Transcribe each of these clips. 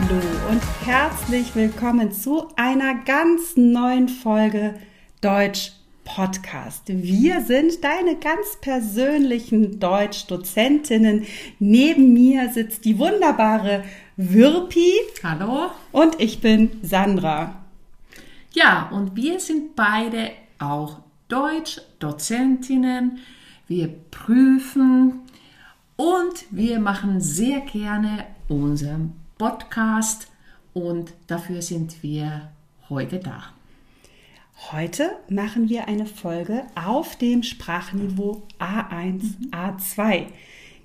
Hallo und herzlich willkommen zu einer ganz neuen Folge Deutsch Podcast. Wir sind deine ganz persönlichen Deutsch-Dozentinnen. Neben mir sitzt die wunderbare Wirpi. Hallo. Und ich bin Sandra. Ja, und wir sind beide auch Deutsch-Dozentinnen. Wir prüfen und wir machen sehr gerne unseren Podcast und dafür sind wir heute da. Heute machen wir eine Folge auf dem Sprachniveau A1, mhm. A2.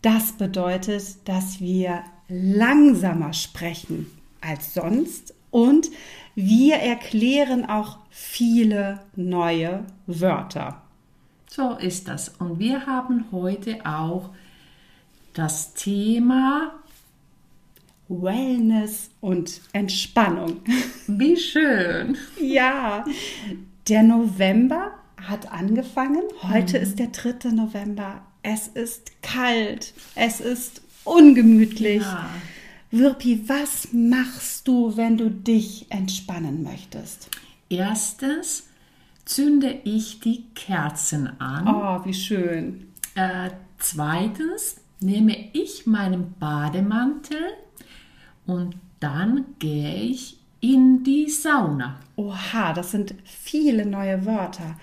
Das bedeutet, dass wir langsamer sprechen als sonst und wir erklären auch viele neue Wörter. So ist das. Und wir haben heute auch das Thema Wellness und Entspannung. Wie schön. ja, der November hat angefangen. Heute mhm. ist der 3. November. Es ist kalt. Es ist ungemütlich. Ja. Wirpi, was machst du, wenn du dich entspannen möchtest? Erstens zünde ich die Kerzen an. Oh, wie schön. Äh, zweitens nehme ich meinen Bademantel und dann gehe ich in die Sauna. Oha, das sind viele neue Wörter.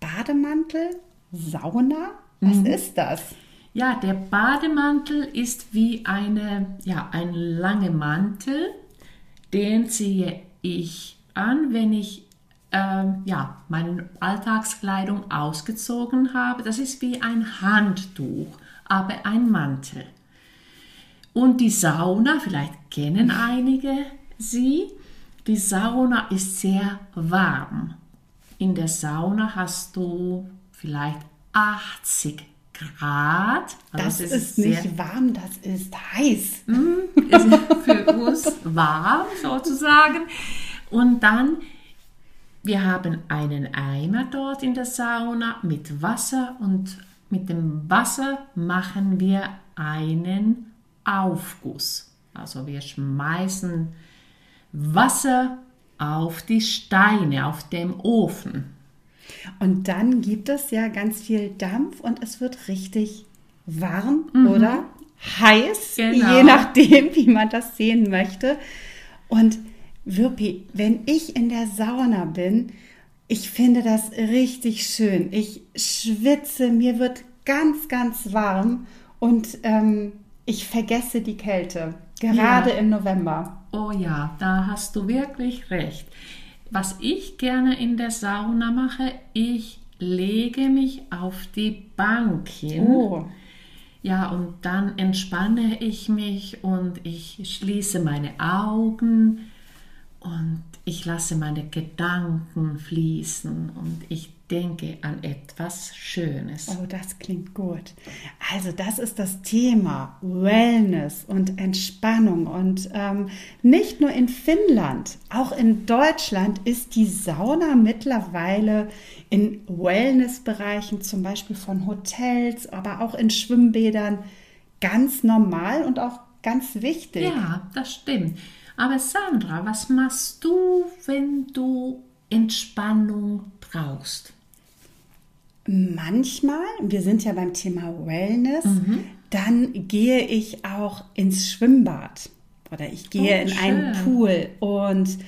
Bademantel, Sauna, was mhm. ist das? Ja, der Bademantel ist wie eine, ja, ein langer Mantel. Den ziehe ich an, wenn ich äh, ja, meine Alltagskleidung ausgezogen habe. Das ist wie ein Handtuch, aber ein Mantel. Und die Sauna, vielleicht kennen einige sie, die Sauna ist sehr warm. In der Sauna hast du vielleicht 80 Grad. Also das, das, ist, nicht warm, das ist heiß. Mm, ist für uns warm sozusagen. Und dann, wir haben einen Eimer dort in der Sauna mit Wasser und mit dem Wasser machen wir einen Aufguss. Also wir schmeißen Wasser auf die Steine, auf dem Ofen. Und dann gibt es ja ganz viel Dampf und es wird richtig warm mhm. oder heiß, genau. je nachdem, wie man das sehen möchte. Und Wirpi, wenn ich in der Sauna bin, ich finde das richtig schön. Ich schwitze, mir wird ganz, ganz warm und ähm, ich vergesse die Kälte, gerade ja. im November. Oh ja, da hast du wirklich recht. Was ich gerne in der Sauna mache, ich lege mich auf die Bank hin. Oh. Ja, und dann entspanne ich mich und ich schließe meine Augen und ich lasse meine Gedanken fließen und ich denke an etwas Schönes. Oh, das klingt gut. Also das ist das Thema Wellness und Entspannung. Und ähm, nicht nur in Finnland, auch in Deutschland ist die Sauna mittlerweile in Wellnessbereichen, zum Beispiel von Hotels, aber auch in Schwimmbädern, ganz normal und auch ganz wichtig. Ja, das stimmt. Aber Sandra, was machst du, wenn du Entspannung brauchst? Manchmal, wir sind ja beim Thema Wellness, mhm. dann gehe ich auch ins Schwimmbad oder ich gehe oh, in schön. einen Pool und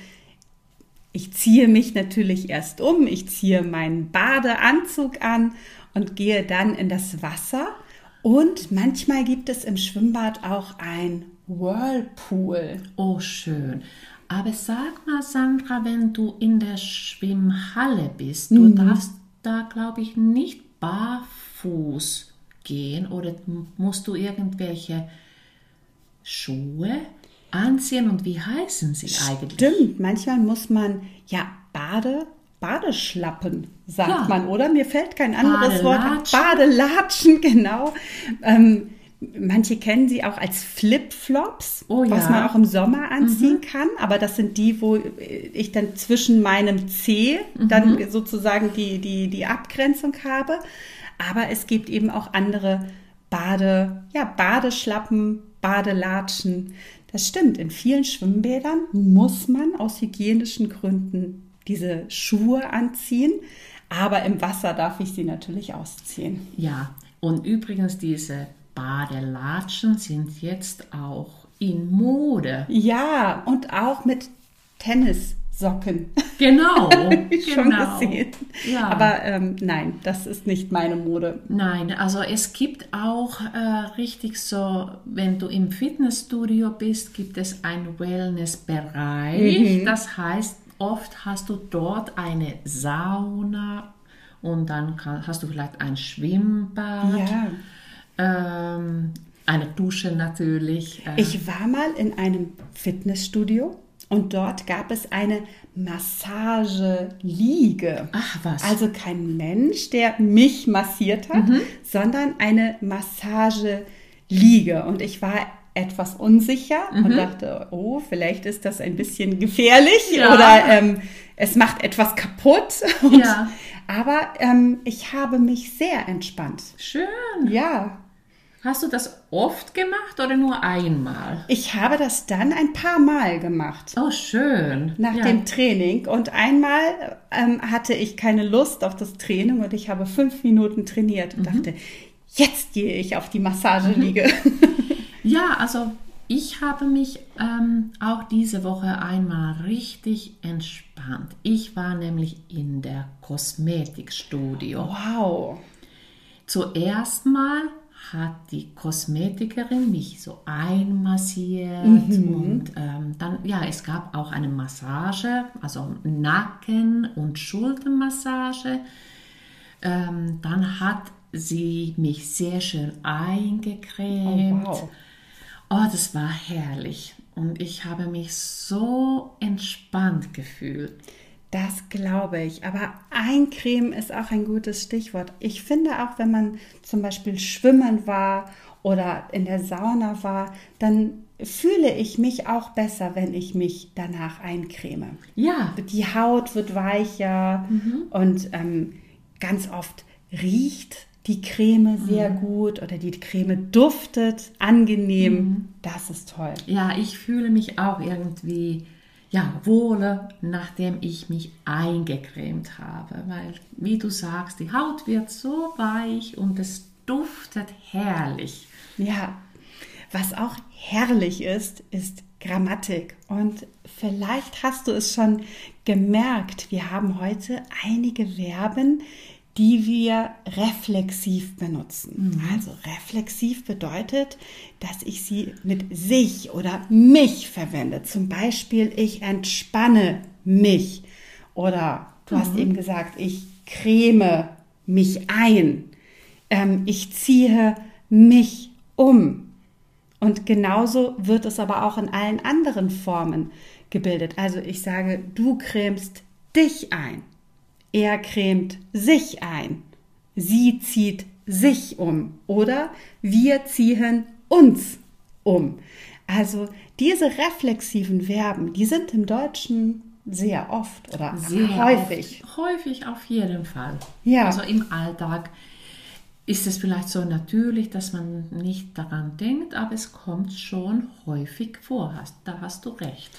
ich ziehe mich natürlich erst um, ich ziehe meinen Badeanzug an und gehe dann in das Wasser. Und manchmal gibt es im Schwimmbad auch ein Whirlpool. Oh, schön. Aber sag mal, Sandra, wenn du in der Schwimmhalle bist, du mhm. darfst da, glaube ich, nicht barfuß gehen oder musst du irgendwelche Schuhe anziehen und wie heißen sie eigentlich? Stimmt, manchmal muss man ja Bade, Badeschlappen, sagt ja. man, oder? Mir fällt kein anderes Wort. Badelatschen, genau. Ähm, Manche kennen sie auch als Flip-Flops, oh, was man auch im Sommer anziehen mhm. kann. Aber das sind die, wo ich dann zwischen meinem Zeh mhm. dann sozusagen die, die, die Abgrenzung habe. Aber es gibt eben auch andere Bade, ja, Badeschlappen, Badelatschen. Das stimmt, in vielen Schwimmbädern muss man aus hygienischen Gründen diese Schuhe anziehen, aber im Wasser darf ich sie natürlich ausziehen. Ja, und übrigens diese Badelatschen sind jetzt auch in Mode. Ja, und auch mit Tennissocken. Genau, ich genau. schon gesehen. Ja. Aber ähm, nein, das ist nicht meine Mode. Nein, also es gibt auch äh, richtig so, wenn du im Fitnessstudio bist, gibt es einen Wellnessbereich. Das heißt, oft hast du dort eine Sauna und dann kann, hast du vielleicht ein Schwimmbad, Ja. Ähm, eine Dusche natürlich. äh, Ich war mal in einem Fitnessstudio und dort gab es eine Massageliege. Ach was. Also kein Mensch, der mich massiert hat, sondern eine Massageliege. Und ich war etwas unsicher und dachte, oh, vielleicht ist das ein bisschen gefährlich Ja. oder ähm, es macht etwas kaputt. Und, Ja. Aber ähm, ich habe mich sehr entspannt. Schön. Ja, Hast du das oft gemacht oder nur einmal? ich habe das dann ein paar Mal gemacht. Oh, schön. nach ja. dem Training. Und einmal ähm, hatte ich keine Lust auf das Training und ich habe fünf Minuten trainiert und dachte, jetzt gehe ich auf die Massageliege. Ja, also ich habe mich ähm, auch diese Woche einmal richtig entspannt. Ich war nämlich in der Kosmetikstudio. wow. Zuerst mal hat die Kosmetikerin mich so einmassiert und ähm, dann, ja, es gab auch eine Massage, also Nacken- und Schultermassage. Ähm, dann hat sie mich sehr schön Oh, eingecremt. wow. Oh, das war herrlich. Und ich habe mich so entspannt gefühlt. Das glaube ich. Aber eincremen ist auch ein gutes Stichwort. Ich finde auch, wenn man zum Beispiel schwimmen war oder in der Sauna war, dann fühle ich mich auch besser, wenn ich mich danach eincreme. Ja, Die Haut wird weicher und ähm, ganz oft riecht die Creme sehr gut oder die Creme duftet angenehm. Das ist toll. ja, ich fühle mich auch irgendwie ja, wohler, nachdem ich mich eingecremt habe. Weil, wie du sagst, die Haut wird so weich und es duftet herrlich. Ja, was auch herrlich ist, ist Grammatik. Und vielleicht hast du es schon gemerkt, wir haben heute einige Verben, die wir reflexiv benutzen. Also reflexiv bedeutet, dass ich sie mit sich oder mich verwende. Zum Beispiel, ich entspanne mich. Oder du hast eben gesagt, ich creme mich ein. Ähm, ich ziehe mich um. Und genauso wird es aber auch in allen anderen Formen gebildet. Also ich sage, du cremst dich ein. Er cremt sich ein. Sie zieht sich um. Oder wir ziehen uns um. Also diese reflexiven Verben, die sind im Deutschen sehr oft oder Sehr häufig. Oft, häufig auf jeden Fall. Ja. Also im Alltag ist es vielleicht so natürlich, dass man nicht daran denkt, aber es kommt schon häufig vor. Da hast du recht.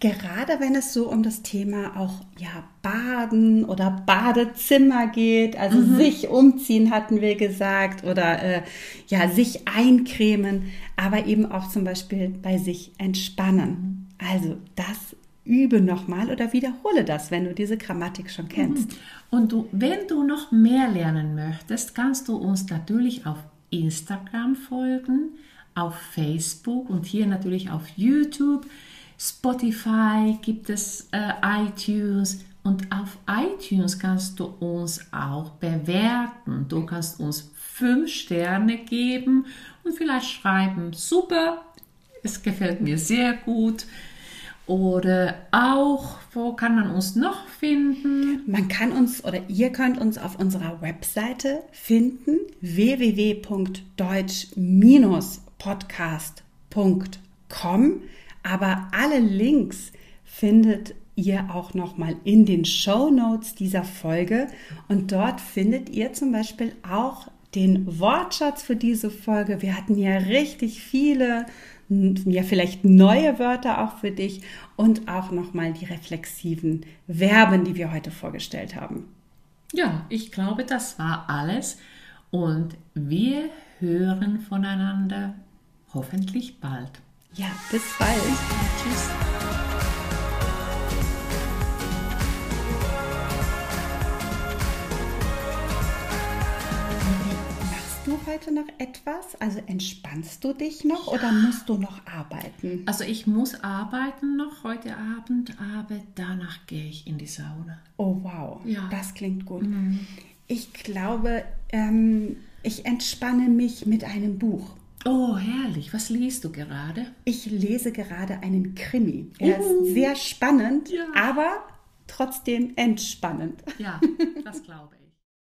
Gerade wenn es so um das Thema auch ja Baden oder Badezimmer geht, also sich umziehen hatten wir gesagt oder äh, ja sich eincremen, aber eben auch zum Beispiel bei sich entspannen. Also das übe nochmal oder wiederhole das, wenn du diese Grammatik schon kennst. Und du, wenn du noch mehr lernen möchtest, kannst du uns natürlich auf Instagram folgen, auf Facebook und hier natürlich auf YouTube. Spotify gibt es äh, iTunes und auf iTunes kannst du uns auch bewerten. Du kannst uns fünf Sterne geben und vielleicht schreiben, super, es gefällt mir sehr gut. Oder auch, wo kann man uns noch finden? Man kann uns oder ihr könnt uns auf unserer Webseite finden www.deutsch-podcast.com, aber alle Links findet ihr auch noch mal in den Show Notes dieser Folge und dort findet ihr zum Beispiel auch den Wortschatz für diese Folge. Wir hatten ja richtig viele ja vielleicht neue Wörter auch für dich und auch nochmal die reflexiven Verben, die wir heute vorgestellt haben. Ja, ich glaube, das war alles und wir hören voneinander hoffentlich bald. Ja, bis bald. Tschüss. heute noch etwas? Also entspannst du dich noch ja. oder musst du noch arbeiten? Also ich muss arbeiten noch heute Abend, aber danach gehe ich in die Sauna. Oh wow, ja. das klingt gut. Mhm. Ich glaube, ähm, ich entspanne mich mit einem Buch. Oh, herrlich. Was liest du gerade? Ich lese gerade einen Krimi. Er uh. ist sehr spannend, ja. aber trotzdem entspannend. Ja, das glaube ich.